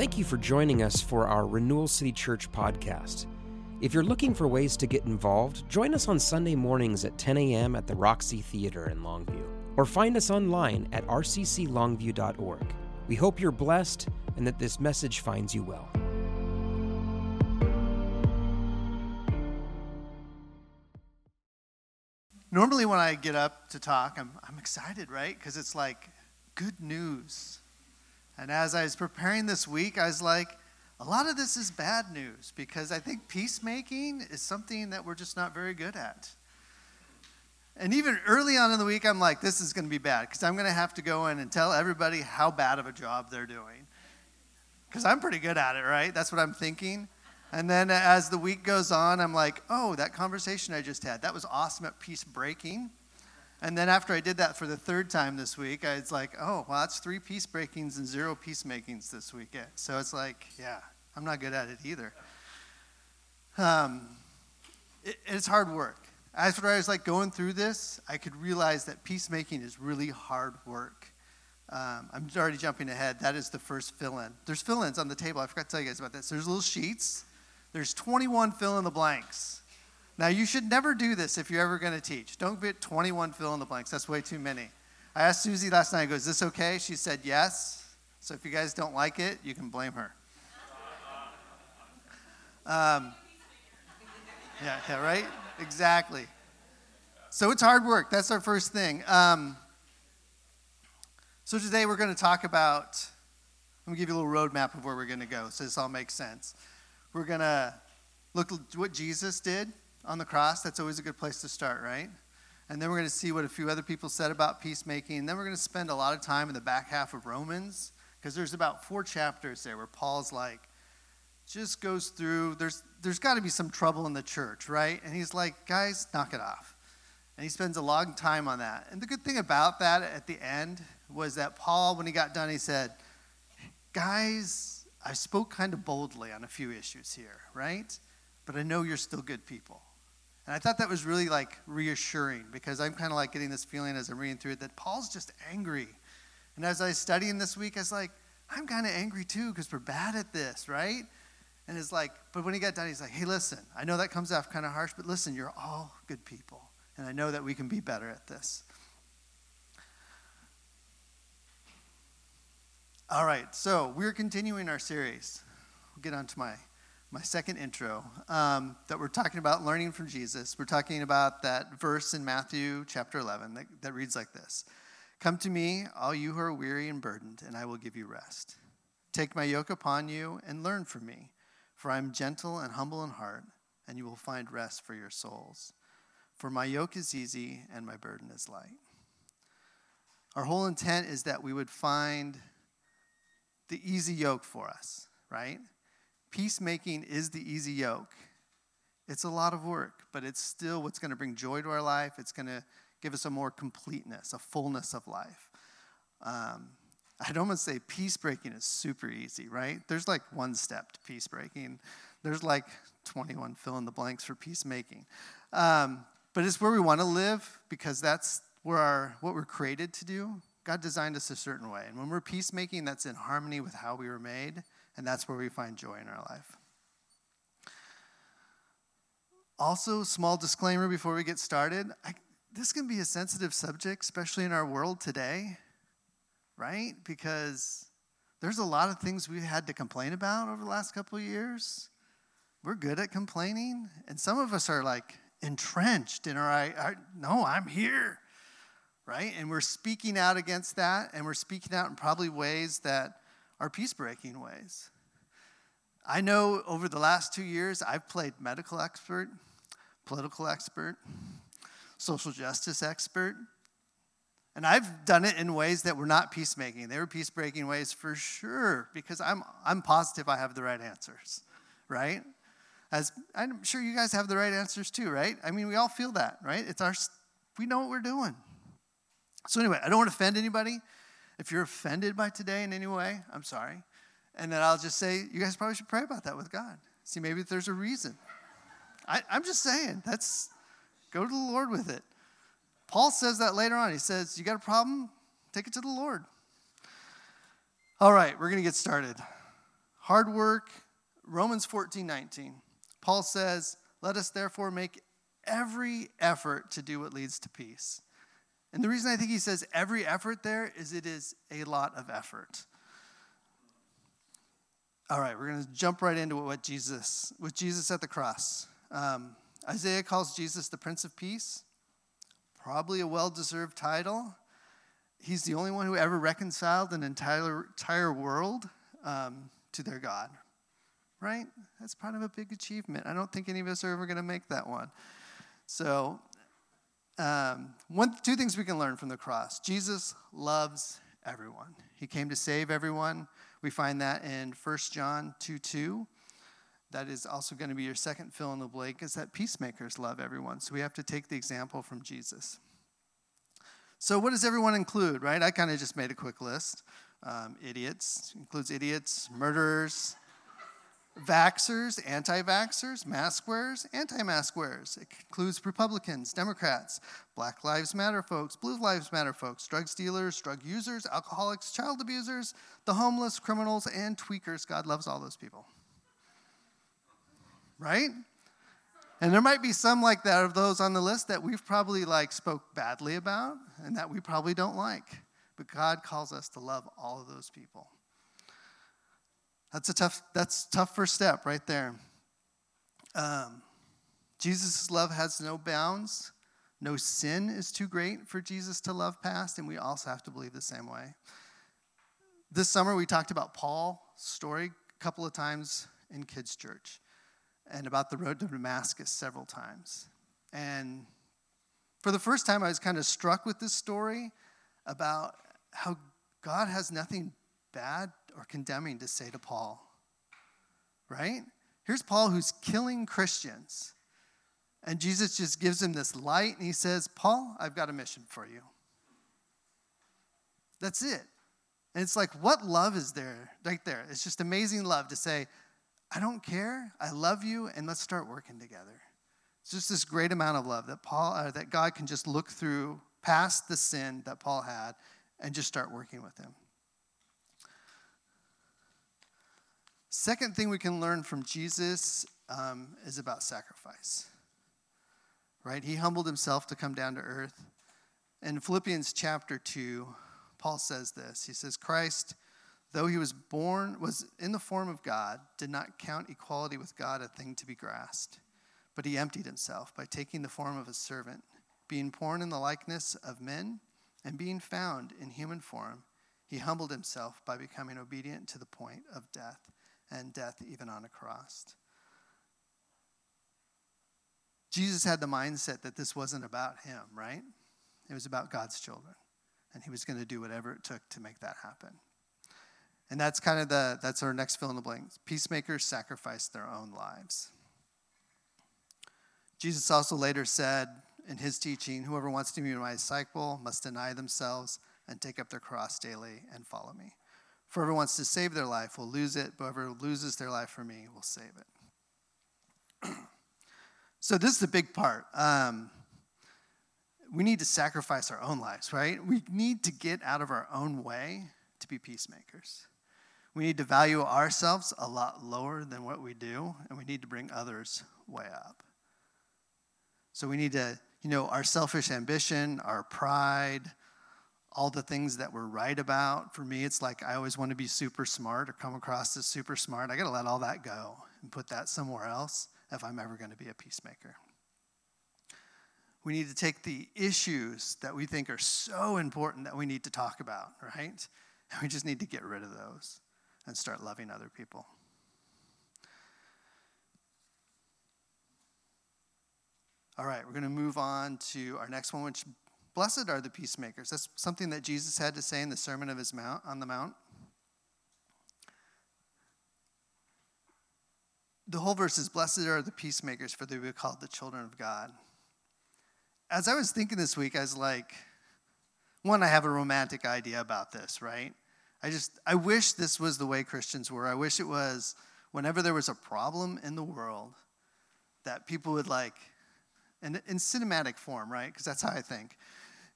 Thank you for joining us for our Renewal City Church podcast. If you're looking for ways to get involved, join us on Sunday mornings at 10 a.m. at the Roxy Theater in Longview, or find us online at rcclongview.org. We hope you're blessed and that this message finds you well. Normally, when I get up to talk, I'm, I'm excited, right? Because it's like good news. And as I was preparing this week, I was like, a lot of this is bad news because I think peacemaking is something that we're just not very good at. And even early on in the week, I'm like, this is going to be bad because I'm going to have to go in and tell everybody how bad of a job they're doing. Because I'm pretty good at it, right? That's what I'm thinking. And then as the week goes on, I'm like, oh, that conversation I just had, that was awesome at peace breaking. And then after I did that for the third time this week, I was like, oh, well, that's three peace breakings and zero peacemakings this week. So it's like, yeah, I'm not good at it either. Um, it, it's hard work. As I was like going through this, I could realize that peacemaking is really hard work. Um, I'm already jumping ahead. That is the first fill-in. There's fill-ins on the table. I forgot to tell you guys about this. There's little sheets. There's 21 fill in the blanks. Now, you should never do this if you're ever going to teach. Don't get 21 fill in the blanks. That's way too many. I asked Susie last night, I go, is this okay? She said yes. So if you guys don't like it, you can blame her. Um, yeah, yeah, right? Exactly. So it's hard work. That's our first thing. Um, so today we're going to talk about, I'm going to give you a little roadmap of where we're going to go so this all makes sense. We're going to look at what Jesus did on the cross. That's always a good place to start, right? And then we're going to see what a few other people said about peacemaking. And then we're going to spend a lot of time in the back half of Romans because there's about four chapters there where Paul's like, just goes through, there's, there's got to be some trouble in the church, right? And he's like, guys, knock it off. And he spends a long time on that. And the good thing about that at the end was that Paul, when he got done, he said, guys, I spoke kind of boldly on a few issues here, right? But I know you're still good people. And I thought that was really like reassuring because I'm kind of like getting this feeling as I'm reading through it that Paul's just angry. And as I was studying this week, I was like, I'm kind of angry too because we're bad at this, right? And it's like, but when he got done, he's like, hey, listen, I know that comes off kind of harsh, but listen, you're all good people. And I know that we can be better at this. All right, so we're continuing our series. We'll get on to my my second intro, um, that we're talking about learning from Jesus. We're talking about that verse in Matthew chapter 11 that, that reads like this Come to me, all you who are weary and burdened, and I will give you rest. Take my yoke upon you and learn from me, for I am gentle and humble in heart, and you will find rest for your souls. For my yoke is easy and my burden is light. Our whole intent is that we would find the easy yoke for us, right? Peacemaking is the easy yoke. It's a lot of work, but it's still what's going to bring joy to our life. It's going to give us a more completeness, a fullness of life. Um, I'd almost say peace breaking is super easy, right? There's like one step to peace breaking. There's like 21 fill in the blanks for peacemaking. Um, but it's where we want to live because that's where our, what we're created to do. God designed us a certain way. And when we're peacemaking, that's in harmony with how we were made. And that's where we find joy in our life. Also, small disclaimer before we get started I, this can be a sensitive subject, especially in our world today, right? Because there's a lot of things we've had to complain about over the last couple of years. We're good at complaining, and some of us are like entrenched in our, our no, I'm here, right? And we're speaking out against that, and we're speaking out in probably ways that are peace breaking ways. I know over the last two years, I've played medical expert, political expert, social justice expert, and I've done it in ways that were not peacemaking. They were peace breaking ways for sure, because I'm, I'm positive I have the right answers, right? As I'm sure you guys have the right answers too, right? I mean, we all feel that, right? It's our, we know what we're doing. So, anyway, I don't want to offend anybody. If you're offended by today in any way, I'm sorry. And then I'll just say, you guys probably should pray about that with God. See, maybe there's a reason. I, I'm just saying, that's go to the Lord with it. Paul says that later on. He says, You got a problem? Take it to the Lord. All right, we're going to get started. Hard work, Romans 14 19. Paul says, Let us therefore make every effort to do what leads to peace. And the reason I think he says every effort there is it is a lot of effort. All right, we're going to jump right into what Jesus, with Jesus at the cross. Um, Isaiah calls Jesus the Prince of Peace, probably a well deserved title. He's the only one who ever reconciled an entire, entire world um, to their God, right? That's kind of a big achievement. I don't think any of us are ever going to make that one. So, um, one, two things we can learn from the cross Jesus loves everyone, He came to save everyone. We find that in 1 John 2 2. That is also going to be your second fill in the blank, is that peacemakers love everyone. So we have to take the example from Jesus. So, what does everyone include, right? I kind of just made a quick list. Um, idiots includes idiots, murderers, vaxxers, anti vaxxers, mask wearers, anti mask wearers. It includes Republicans, Democrats, Black Lives Matter folks, Blue Lives Matter folks, drug dealers, drug users, alcoholics, child abusers, the homeless, criminals, and tweakers. God loves all those people. Right? And there might be some like that of those on the list that we've probably like spoke badly about and that we probably don't like. But God calls us to love all of those people. That's a tough, that's tough first step right there. Um, Jesus' love has no bounds. No sin is too great for Jesus to love past, and we also have to believe the same way. This summer, we talked about Paul's story a couple of times in kids' church and about the road to Damascus several times. And for the first time, I was kind of struck with this story about how God has nothing bad or condemning to say to Paul. Right? Here's Paul who's killing Christians. And Jesus just gives him this light and he says, Paul, I've got a mission for you. That's it. And it's like, what love is there right there? It's just amazing love to say, I don't care, I love you, and let's start working together. It's just this great amount of love that Paul, uh, that God can just look through past the sin that Paul had and just start working with him. Second thing we can learn from Jesus um, is about sacrifice. Right? He humbled himself to come down to earth. In Philippians chapter 2, Paul says this. He says, Christ, though he was born, was in the form of God, did not count equality with God a thing to be grasped, but he emptied himself by taking the form of a servant, being born in the likeness of men, and being found in human form, he humbled himself by becoming obedient to the point of death and death even on a cross. Jesus had the mindset that this wasn't about him, right? It was about God's children. And he was going to do whatever it took to make that happen. And that's kind of the that's our next fill in the blank. Peacemakers sacrifice their own lives. Jesus also later said in his teaching, whoever wants to be my disciple must deny themselves and take up their cross daily and follow me. For whoever wants to save their life will lose it, but whoever loses their life for me will save it. so, this is the big part. Um, we need to sacrifice our own lives, right? We need to get out of our own way to be peacemakers. We need to value ourselves a lot lower than what we do, and we need to bring others way up. So, we need to, you know, our selfish ambition, our pride, all the things that we're right about. For me, it's like I always want to be super smart or come across as super smart. I got to let all that go and put that somewhere else if I'm ever going to be a peacemaker. We need to take the issues that we think are so important that we need to talk about, right? And we just need to get rid of those and start loving other people. All right, we're going to move on to our next one, which Blessed are the peacemakers. That's something that Jesus had to say in the Sermon of his Mount on the Mount. The whole verse is Blessed are the peacemakers, for they will be called the children of God. As I was thinking this week, I was like, one, I have a romantic idea about this, right? I just, I wish this was the way Christians were. I wish it was whenever there was a problem in the world that people would like, in, in cinematic form, right? Because that's how I think.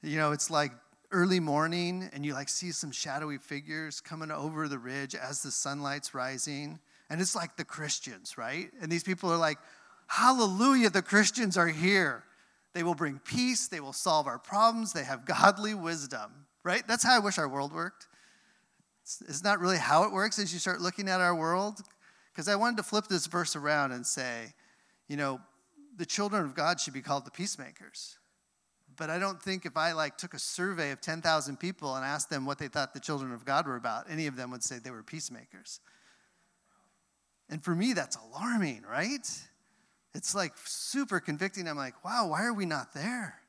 You know, it's like early morning and you like see some shadowy figures coming over the ridge as the sunlight's rising And it's like the Christians, right? And these people are like, Hallelujah, the Christians are here. They will bring peace, they will solve our problems, they have godly wisdom, right? That's how I wish our world worked. It's, it's not really how it works as you start looking at our world. Because I wanted to flip this verse around and say, you know, the children of God should be called the peacemakers. But I don't think if I like took a survey of 10,000 people and asked them what they thought the children of God were about, any of them would say they were peacemakers. And for me, that's alarming, right? It's like super convicting. I'm like, wow, why are we not there?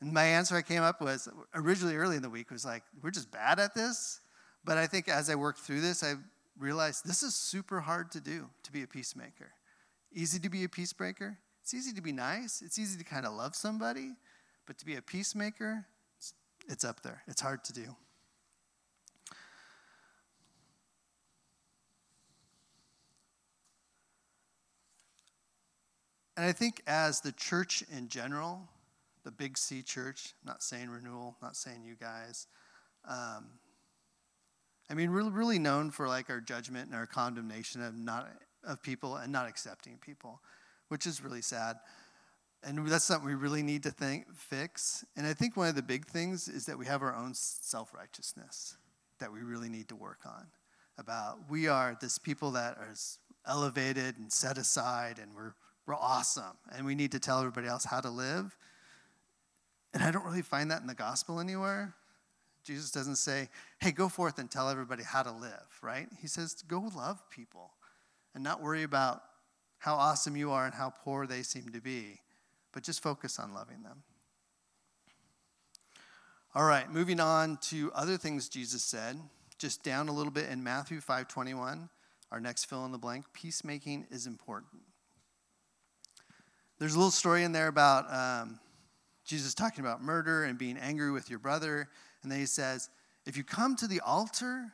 And my answer I came up with originally early in the week was like, we're just bad at this. But I think as I worked through this, I realized this is super hard to do to be a peacemaker. Easy to be a peacemaker. It's easy to be nice. It's easy to kind of love somebody. But to be a peacemaker, it's, it's up there. It's hard to do. And I think as the church in general, the Big C church, I'm not saying renewal, not saying you guys, um, I mean, we're really known for like our judgment and our condemnation of not of people and not accepting people, which is really sad. And that's something we really need to think fix. And I think one of the big things is that we have our own self righteousness that we really need to work on. About we are this people that are elevated and set aside, and we're we're awesome, and we need to tell everybody else how to live. And I don't really find that in the gospel anywhere. Jesus doesn't say, hey, go forth and tell everybody how to live, right? He says, go love people and not worry about how awesome you are and how poor they seem to be, but just focus on loving them. All right, moving on to other things Jesus said, just down a little bit in Matthew 5:21, our next fill in the blank, peacemaking is important. There's a little story in there about um, Jesus talking about murder and being angry with your brother and then he says, if you come to the altar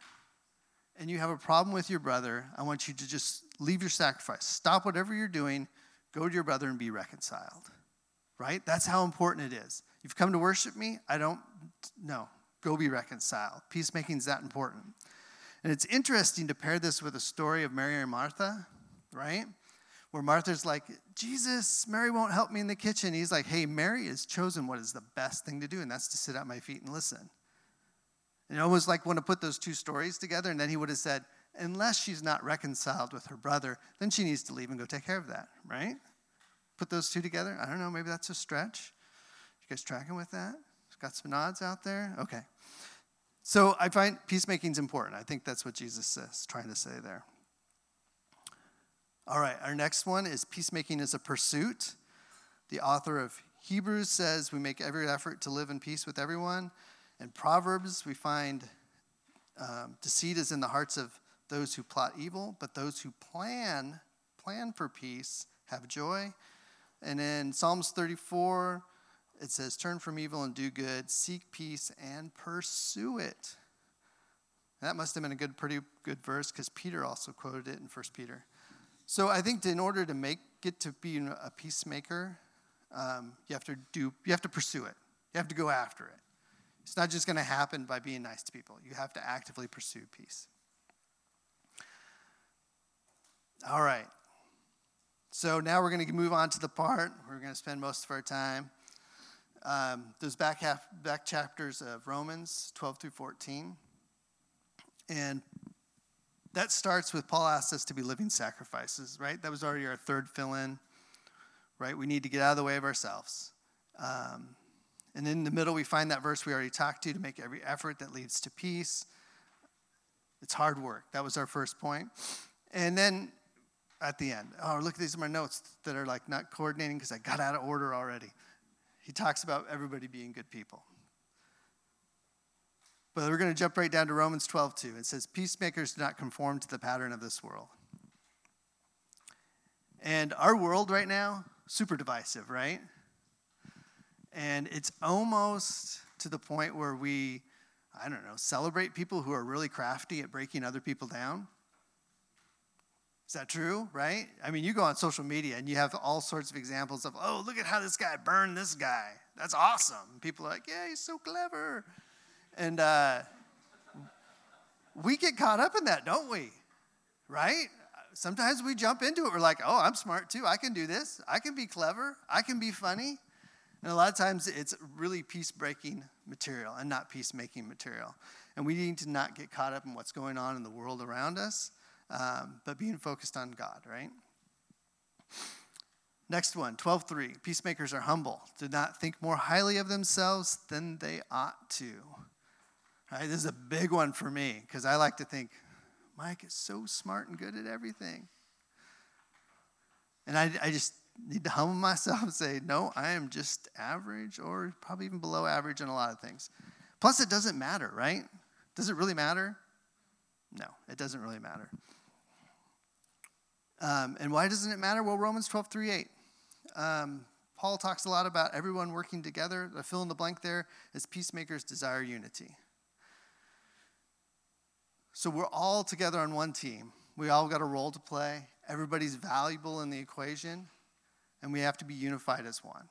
and you have a problem with your brother, I want you to just leave your sacrifice. Stop whatever you're doing, go to your brother and be reconciled. Right? That's how important it is. You've come to worship me, I don't, no, go be reconciled. Peacemaking is that important. And it's interesting to pair this with a story of Mary and Martha, right? Where Martha's like, Jesus, Mary won't help me in the kitchen. He's like, hey, Mary has chosen what is the best thing to do, and that's to sit at my feet and listen. And almost like want to put those two stories together, and then he would have said, unless she's not reconciled with her brother, then she needs to leave and go take care of that, right? Put those two together. I don't know, maybe that's a stretch. You guys tracking with that? Got some nods out there? Okay. So I find peacemaking is important. I think that's what Jesus is trying to say there. All right, our next one is peacemaking is a pursuit. The author of Hebrews says we make every effort to live in peace with everyone. In Proverbs, we find um, deceit is in the hearts of those who plot evil, but those who plan, plan for peace, have joy. And in Psalms 34, it says, Turn from evil and do good, seek peace and pursue it. And that must have been a good, pretty good verse because Peter also quoted it in 1 Peter. So I think in order to make get to be a peacemaker, um, you have to do you have to pursue it. You have to go after it. It's not just going to happen by being nice to people. You have to actively pursue peace. All right. So now we're going to move on to the part we're going to spend most of our time. Um, those back half back chapters of Romans 12 through 14, and that starts with Paul asks us to be living sacrifices. Right. That was already our third fill in. Right. We need to get out of the way of ourselves. Um, and in the middle, we find that verse we already talked to to make every effort that leads to peace. It's hard work. That was our first point. And then at the end, oh, look, at these are my notes that are like not coordinating because I got out of order already. He talks about everybody being good people. But we're going to jump right down to Romans 12, 2. It says, Peacemakers do not conform to the pattern of this world. And our world right now, super divisive, right? And it's almost to the point where we, I don't know, celebrate people who are really crafty at breaking other people down. Is that true, right? I mean, you go on social media and you have all sorts of examples of, oh, look at how this guy burned this guy. That's awesome. people are like, yeah, he's so clever. And uh, we get caught up in that, don't we? right? Sometimes we jump into it. We're like, oh, I'm smart too. I can do this. I can be clever. I can be funny. And a lot of times it's really peace breaking material and not peacemaking material. And we need to not get caught up in what's going on in the world around us, um, but being focused on God, right? Next one, 12.3. Peacemakers are humble, do not think more highly of themselves than they ought to. Right, this is a big one for me because I like to think, Mike is so smart and good at everything. And I, I just need to humble myself and say, no, I am just average or probably even below average in a lot of things. Plus, it doesn't matter, right? Does it really matter? No, it doesn't really matter. Um, and why doesn't it matter? Well, Romans 12, 3, 8. Um, Paul talks a lot about everyone working together. The fill in the blank there is peacemakers desire unity. So we're all together on one team. We all got a role to play. Everybody's valuable in the equation, and we have to be unified as one.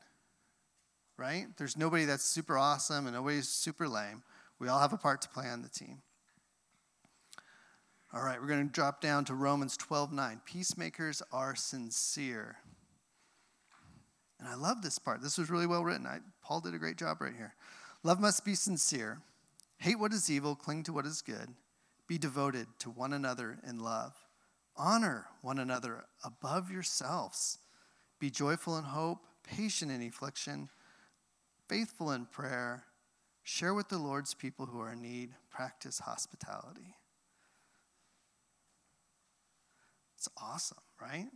Right? There's nobody that's super awesome and nobody's super lame. We all have a part to play on the team. All right, we're going to drop down to Romans 12 9. Peacemakers are sincere. And I love this part. This was really well written. I, Paul did a great job right here. Love must be sincere. Hate what is evil, cling to what is good. Be devoted to one another in love. Honor one another above yourselves. Be joyful in hope, patient in affliction, faithful in prayer. Share with the Lord's people who are in need. Practice hospitality. It's awesome, right?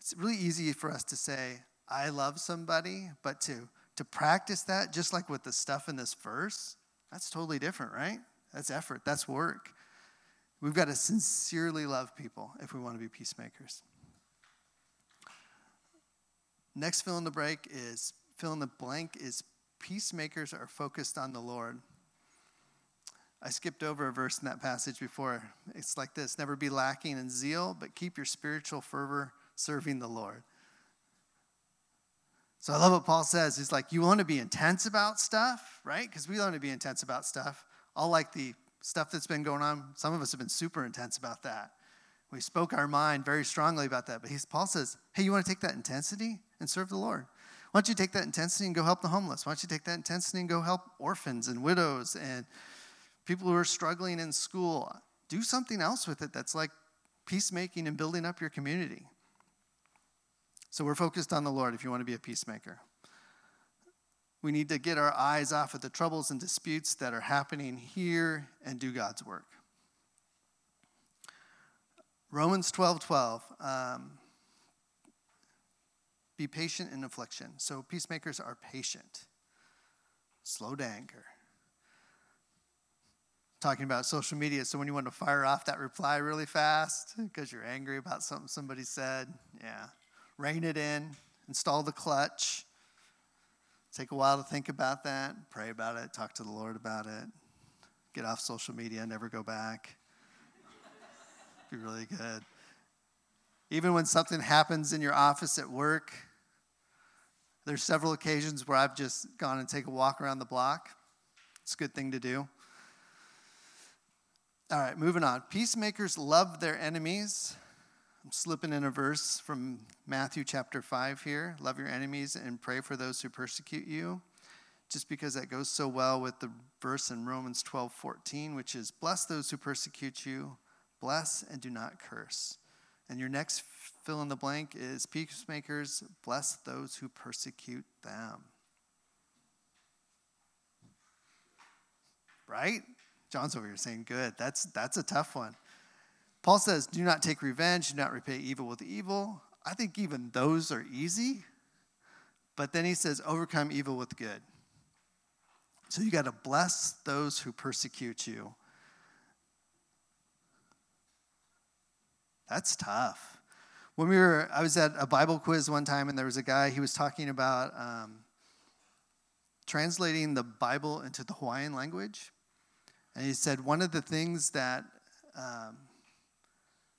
It's really easy for us to say, I love somebody, but to, to practice that, just like with the stuff in this verse, that's totally different, right? That's effort, that's work. We've got to sincerely love people if we want to be peacemakers. Next fill in the break is fill in the blank is peacemakers are focused on the Lord. I skipped over a verse in that passage before. It's like this Never be lacking in zeal, but keep your spiritual fervor serving the Lord. So I love what Paul says. He's like, You want to be intense about stuff, right? Because we want to be intense about stuff. All like the stuff that's been going on, some of us have been super intense about that. We spoke our mind very strongly about that. But he's, Paul says, Hey, you want to take that intensity and serve the Lord? Why don't you take that intensity and go help the homeless? Why don't you take that intensity and go help orphans and widows and people who are struggling in school? Do something else with it that's like peacemaking and building up your community. So we're focused on the Lord if you want to be a peacemaker. We need to get our eyes off of the troubles and disputes that are happening here and do God's work. Romans 12 12. Um, be patient in affliction. So peacemakers are patient, slow to anger. Talking about social media, so when you want to fire off that reply really fast because you're angry about something somebody said, yeah, rein it in, install the clutch. Take a while to think about that, pray about it, talk to the Lord about it, get off social media, never go back. Be really good. Even when something happens in your office at work, there's several occasions where I've just gone and take a walk around the block. It's a good thing to do. All right, moving on. Peacemakers love their enemies I'm slipping in a verse from Matthew chapter 5 here. Love your enemies and pray for those who persecute you. Just because that goes so well with the verse in Romans 12 14, which is, Bless those who persecute you, bless and do not curse. And your next fill in the blank is, Peacemakers, bless those who persecute them. Right? John's over here saying, Good. That's, that's a tough one. Paul says, Do not take revenge, do not repay evil with evil. I think even those are easy. But then he says, Overcome evil with good. So you got to bless those who persecute you. That's tough. When we were, I was at a Bible quiz one time, and there was a guy, he was talking about um, translating the Bible into the Hawaiian language. And he said one of the things that um,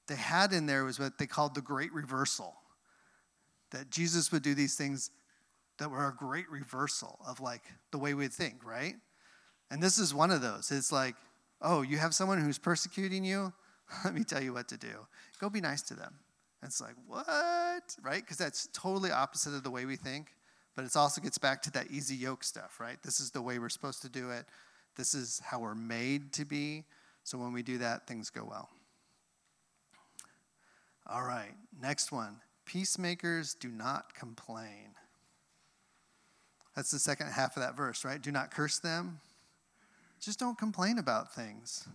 they had in there was what they called the great reversal. That Jesus would do these things that were a great reversal of like the way we think, right? And this is one of those. It's like, oh, you have someone who's persecuting you? let me tell you what to do. Go be nice to them. And it's like, what? Right? Because that's totally opposite of the way we think. But it also gets back to that easy yoke stuff, right? This is the way we're supposed to do it. This is how we're made to be. So when we do that, things go well. All right, next one. Peacemakers do not complain. That's the second half of that verse, right? Do not curse them. Just don't complain about things.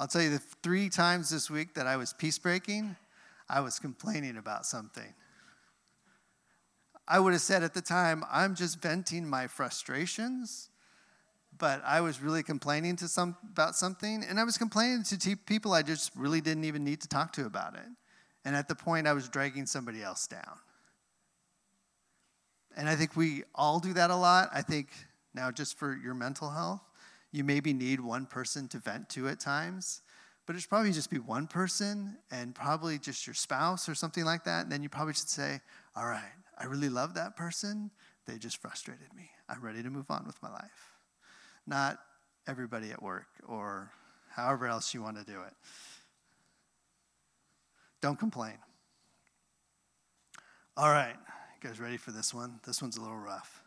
I'll tell you the three times this week that I was peace breaking, I was complaining about something. I would have said at the time, I'm just venting my frustrations, but I was really complaining to some about something, and I was complaining to t- people I just really didn't even need to talk to about it. And at the point, I was dragging somebody else down. And I think we all do that a lot. I think now, just for your mental health, you maybe need one person to vent to at times, but it should probably just be one person and probably just your spouse or something like that. And then you probably should say, All right, I really love that person. They just frustrated me. I'm ready to move on with my life. Not everybody at work or however else you want to do it. Don't complain. All right, you guys ready for this one? This one's a little rough.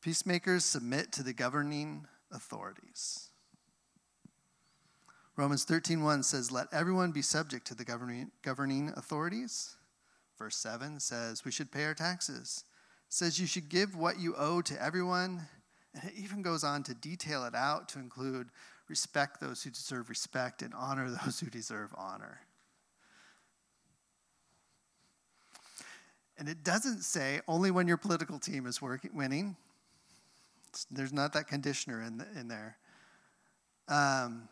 Peacemakers submit to the governing authorities. Romans 13:1 says, "Let everyone be subject to the governing, governing authorities." Verse 7 says, "We should pay our taxes." It says you should give what you owe to everyone, and it even goes on to detail it out to include respect those who deserve respect and honor those who deserve honor. And it doesn't say only when your political team is working, winning. There's not that conditioner in, the, in there. Um,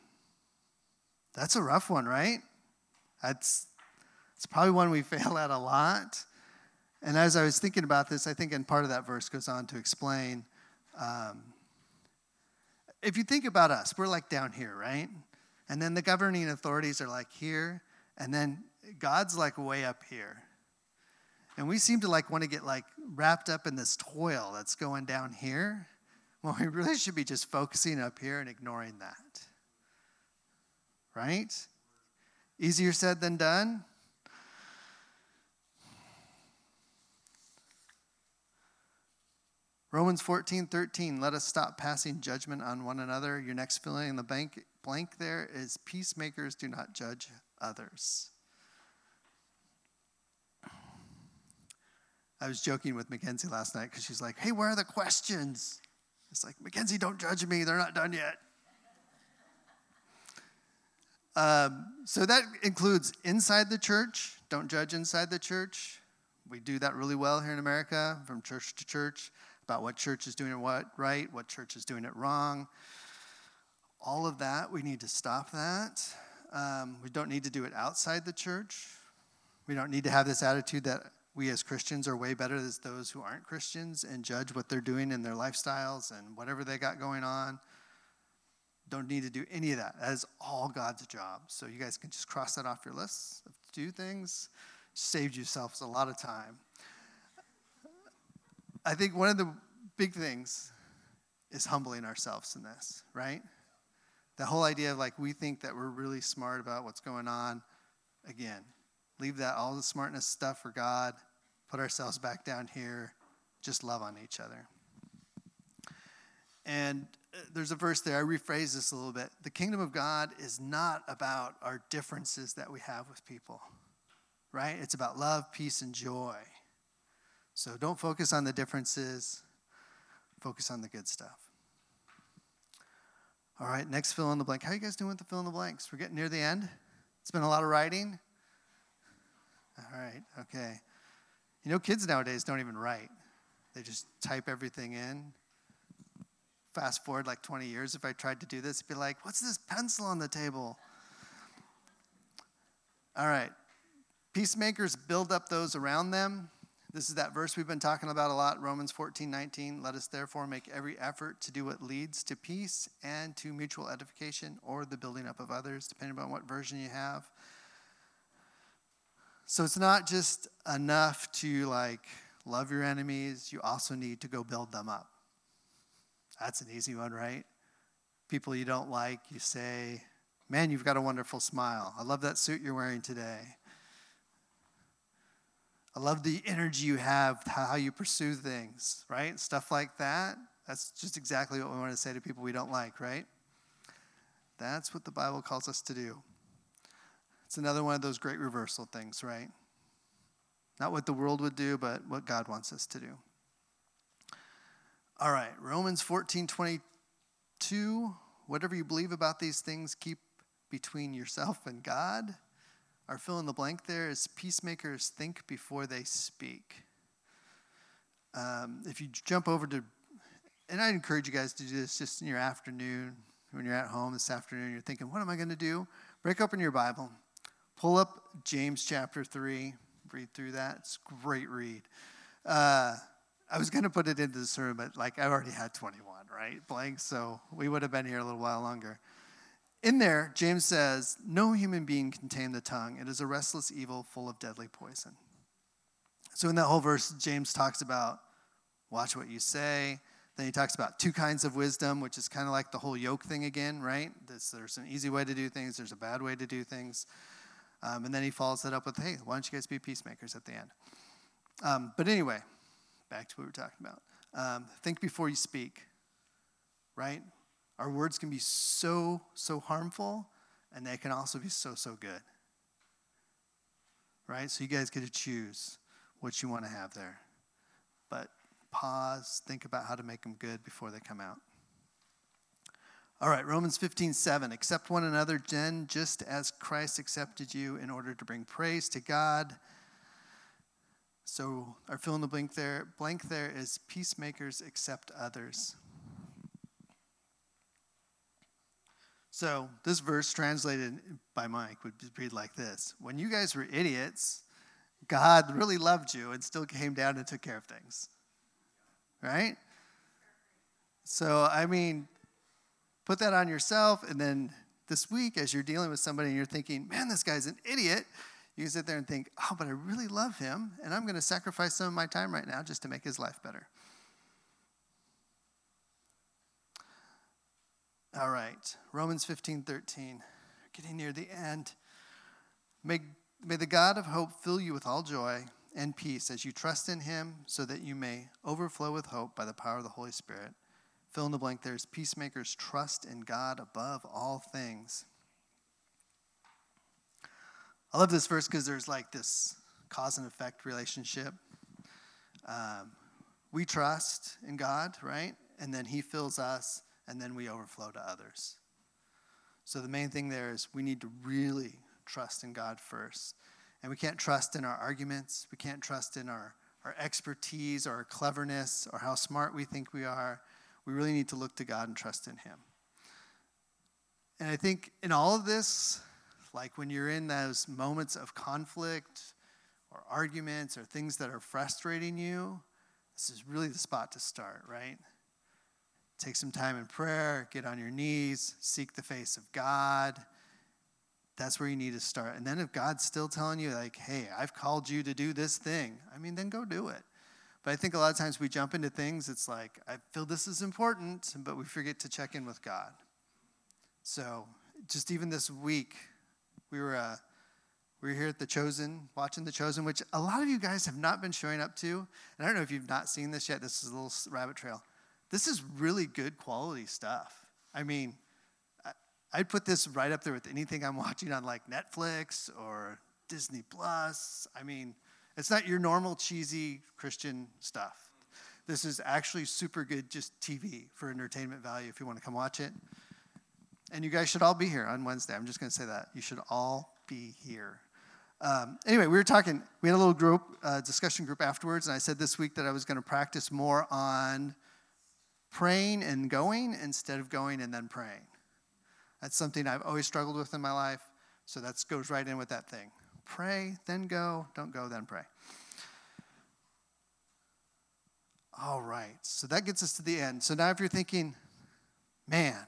that's a rough one, right? That's it's probably one we fail at a lot. And as I was thinking about this, I think, and part of that verse goes on to explain. Um, if you think about us, we're like down here, right? And then the governing authorities are like here, and then God's like way up here. And we seem to like want to get like wrapped up in this toil that's going down here. Well, we really should be just focusing up here and ignoring that. Right? Easier said than done. Romans 14, 13, let us stop passing judgment on one another. Your next filling in the blank, blank there is peacemakers do not judge others. I was joking with Mackenzie last night because she's like, hey, where are the questions? It's like, Mackenzie, don't judge me. They're not done yet. Um, so that includes inside the church. Don't judge inside the church. We do that really well here in America, from church to church, about what church is doing it what right, what church is doing it wrong. All of that, we need to stop that. Um, we don't need to do it outside the church. We don't need to have this attitude that we as Christians are way better than those who aren't Christians and judge what they're doing in their lifestyles and whatever they got going on. Don't need to do any of that. That is all God's job. So you guys can just cross that off your list of do things. Saved yourselves a lot of time. I think one of the big things is humbling ourselves in this, right? The whole idea of like we think that we're really smart about what's going on. Again, leave that all the smartness stuff for God, put ourselves back down here, just love on each other. And uh, there's a verse there, I rephrase this a little bit. The kingdom of God is not about our differences that we have with people, right? It's about love, peace, and joy. So don't focus on the differences, focus on the good stuff. All right, next fill in the blank. How are you guys doing with the fill in the blanks? We're getting near the end. It's been a lot of writing. All right, okay. You know, kids nowadays don't even write, they just type everything in. Fast forward like 20 years, if I tried to do this, be like, what's this pencil on the table? All right. Peacemakers build up those around them. This is that verse we've been talking about a lot, Romans 14, 19. Let us therefore make every effort to do what leads to peace and to mutual edification or the building up of others, depending on what version you have. So it's not just enough to like love your enemies, you also need to go build them up. That's an easy one, right? People you don't like, you say Man, you've got a wonderful smile. I love that suit you're wearing today. I love the energy you have, how you pursue things, right? Stuff like that. That's just exactly what we want to say to people we don't like, right? That's what the Bible calls us to do. It's another one of those great reversal things, right? Not what the world would do, but what God wants us to do. All right, Romans 14 22. Whatever you believe about these things, keep between yourself and God. Our fill in the blank there is peacemakers think before they speak. Um, if you jump over to, and I'd encourage you guys to do this just in your afternoon, when you're at home this afternoon, you're thinking, what am I going to do? Break open your Bible, pull up James chapter 3, read through that. It's a great read. Uh, I was going to put it into the sermon, but like I already had 21, right? Blank, so we would have been here a little while longer. In there, James says, No human being can tame the tongue. It is a restless evil full of deadly poison. So, in that whole verse, James talks about watch what you say. Then he talks about two kinds of wisdom, which is kind of like the whole yoke thing again, right? There's, there's an easy way to do things, there's a bad way to do things. Um, and then he follows that up with, hey, why don't you guys be peacemakers at the end? Um, but anyway, back to what we were talking about. Um, think before you speak, right? Our words can be so, so harmful, and they can also be so, so good. Right? So you guys get to choose what you want to have there. But pause, think about how to make them good before they come out. All right, Romans 15, 7. Accept one another, then, just as Christ accepted you in order to bring praise to God. So our fill in the blank there, blank there is peacemakers accept others. So this verse translated by Mike would read like this When you guys were idiots, God really loved you and still came down and took care of things. Right? So, I mean, put that on yourself, and then this week, as you're dealing with somebody and you're thinking, man, this guy's an idiot, you sit there and think, oh, but I really love him, and I'm going to sacrifice some of my time right now just to make his life better. All right, Romans 15 13. Getting near the end. May, may the God of hope fill you with all joy and peace as you trust in him, so that you may overflow with hope by the power of the Holy Spirit. Fill in the blank there's peacemakers trust in God above all things. I love this verse because there's like this cause and effect relationship. Um, we trust in God, right? And then He fills us, and then we overflow to others. So the main thing there is we need to really trust in God first. And we can't trust in our arguments, we can't trust in our, our expertise or our cleverness or how smart we think we are. We really need to look to God and trust in Him. And I think in all of this, like when you're in those moments of conflict or arguments or things that are frustrating you, this is really the spot to start, right? Take some time in prayer, get on your knees, seek the face of God. That's where you need to start. And then if God's still telling you, like, hey, I've called you to do this thing, I mean, then go do it. But I think a lot of times we jump into things, it's like, I feel this is important, but we forget to check in with God. So just even this week, we were uh, we were here at the Chosen, watching the Chosen, which a lot of you guys have not been showing up to. And I don't know if you've not seen this yet. This is a little rabbit trail. This is really good quality stuff. I mean, I'd put this right up there with anything I'm watching on like Netflix or Disney Plus. I mean, it's not your normal cheesy Christian stuff. This is actually super good, just TV for entertainment value if you want to come watch it. And you guys should all be here on Wednesday. I'm just going to say that. You should all be here. Um, anyway, we were talking, we had a little group, uh, discussion group afterwards, and I said this week that I was going to practice more on praying and going instead of going and then praying. That's something I've always struggled with in my life, so that goes right in with that thing. Pray, then go, don't go, then pray. All right, so that gets us to the end. So now if you're thinking, man,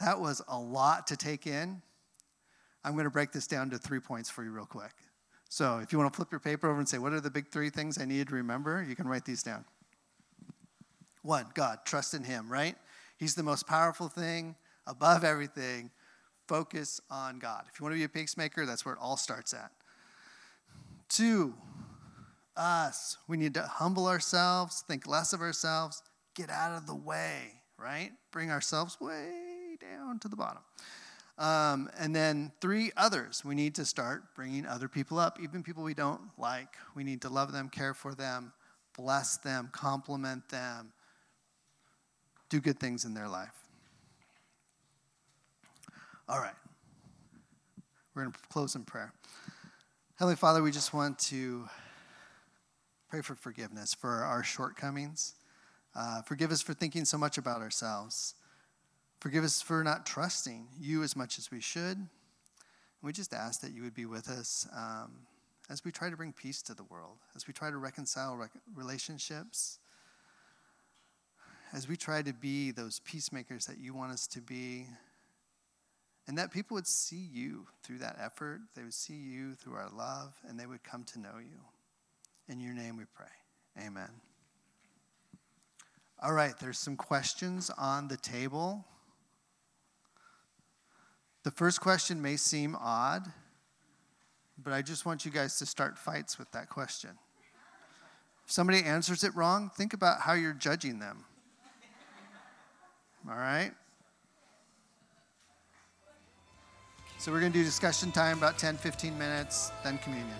that was a lot to take in. I'm going to break this down to three points for you, real quick. So, if you want to flip your paper over and say, What are the big three things I need to remember? You can write these down. One, God, trust in Him, right? He's the most powerful thing, above everything. focus on God. If you want to be a peacemaker, that's where it all starts at. Two, us. We need to humble ourselves, think less of ourselves, get out of the way, right? Bring ourselves way down to the bottom. Um, and then three others. We need to start bringing other people up, even people we don't like. We need to love them, care for them, bless them, compliment them, do good things in their life. All right. We're going to close in prayer. Heavenly Father, we just want to pray for forgiveness for our shortcomings. Uh, forgive us for thinking so much about ourselves. Forgive us for not trusting you as much as we should. And we just ask that you would be with us um, as we try to bring peace to the world, as we try to reconcile rec- relationships, as we try to be those peacemakers that you want us to be. And that people would see you through that effort. They would see you through our love, and they would come to know you. In your name we pray. Amen. All right, there's some questions on the table. The first question may seem odd, but I just want you guys to start fights with that question. If somebody answers it wrong, think about how you're judging them. All right? So we're going to do discussion time about 10, 15 minutes, then communion.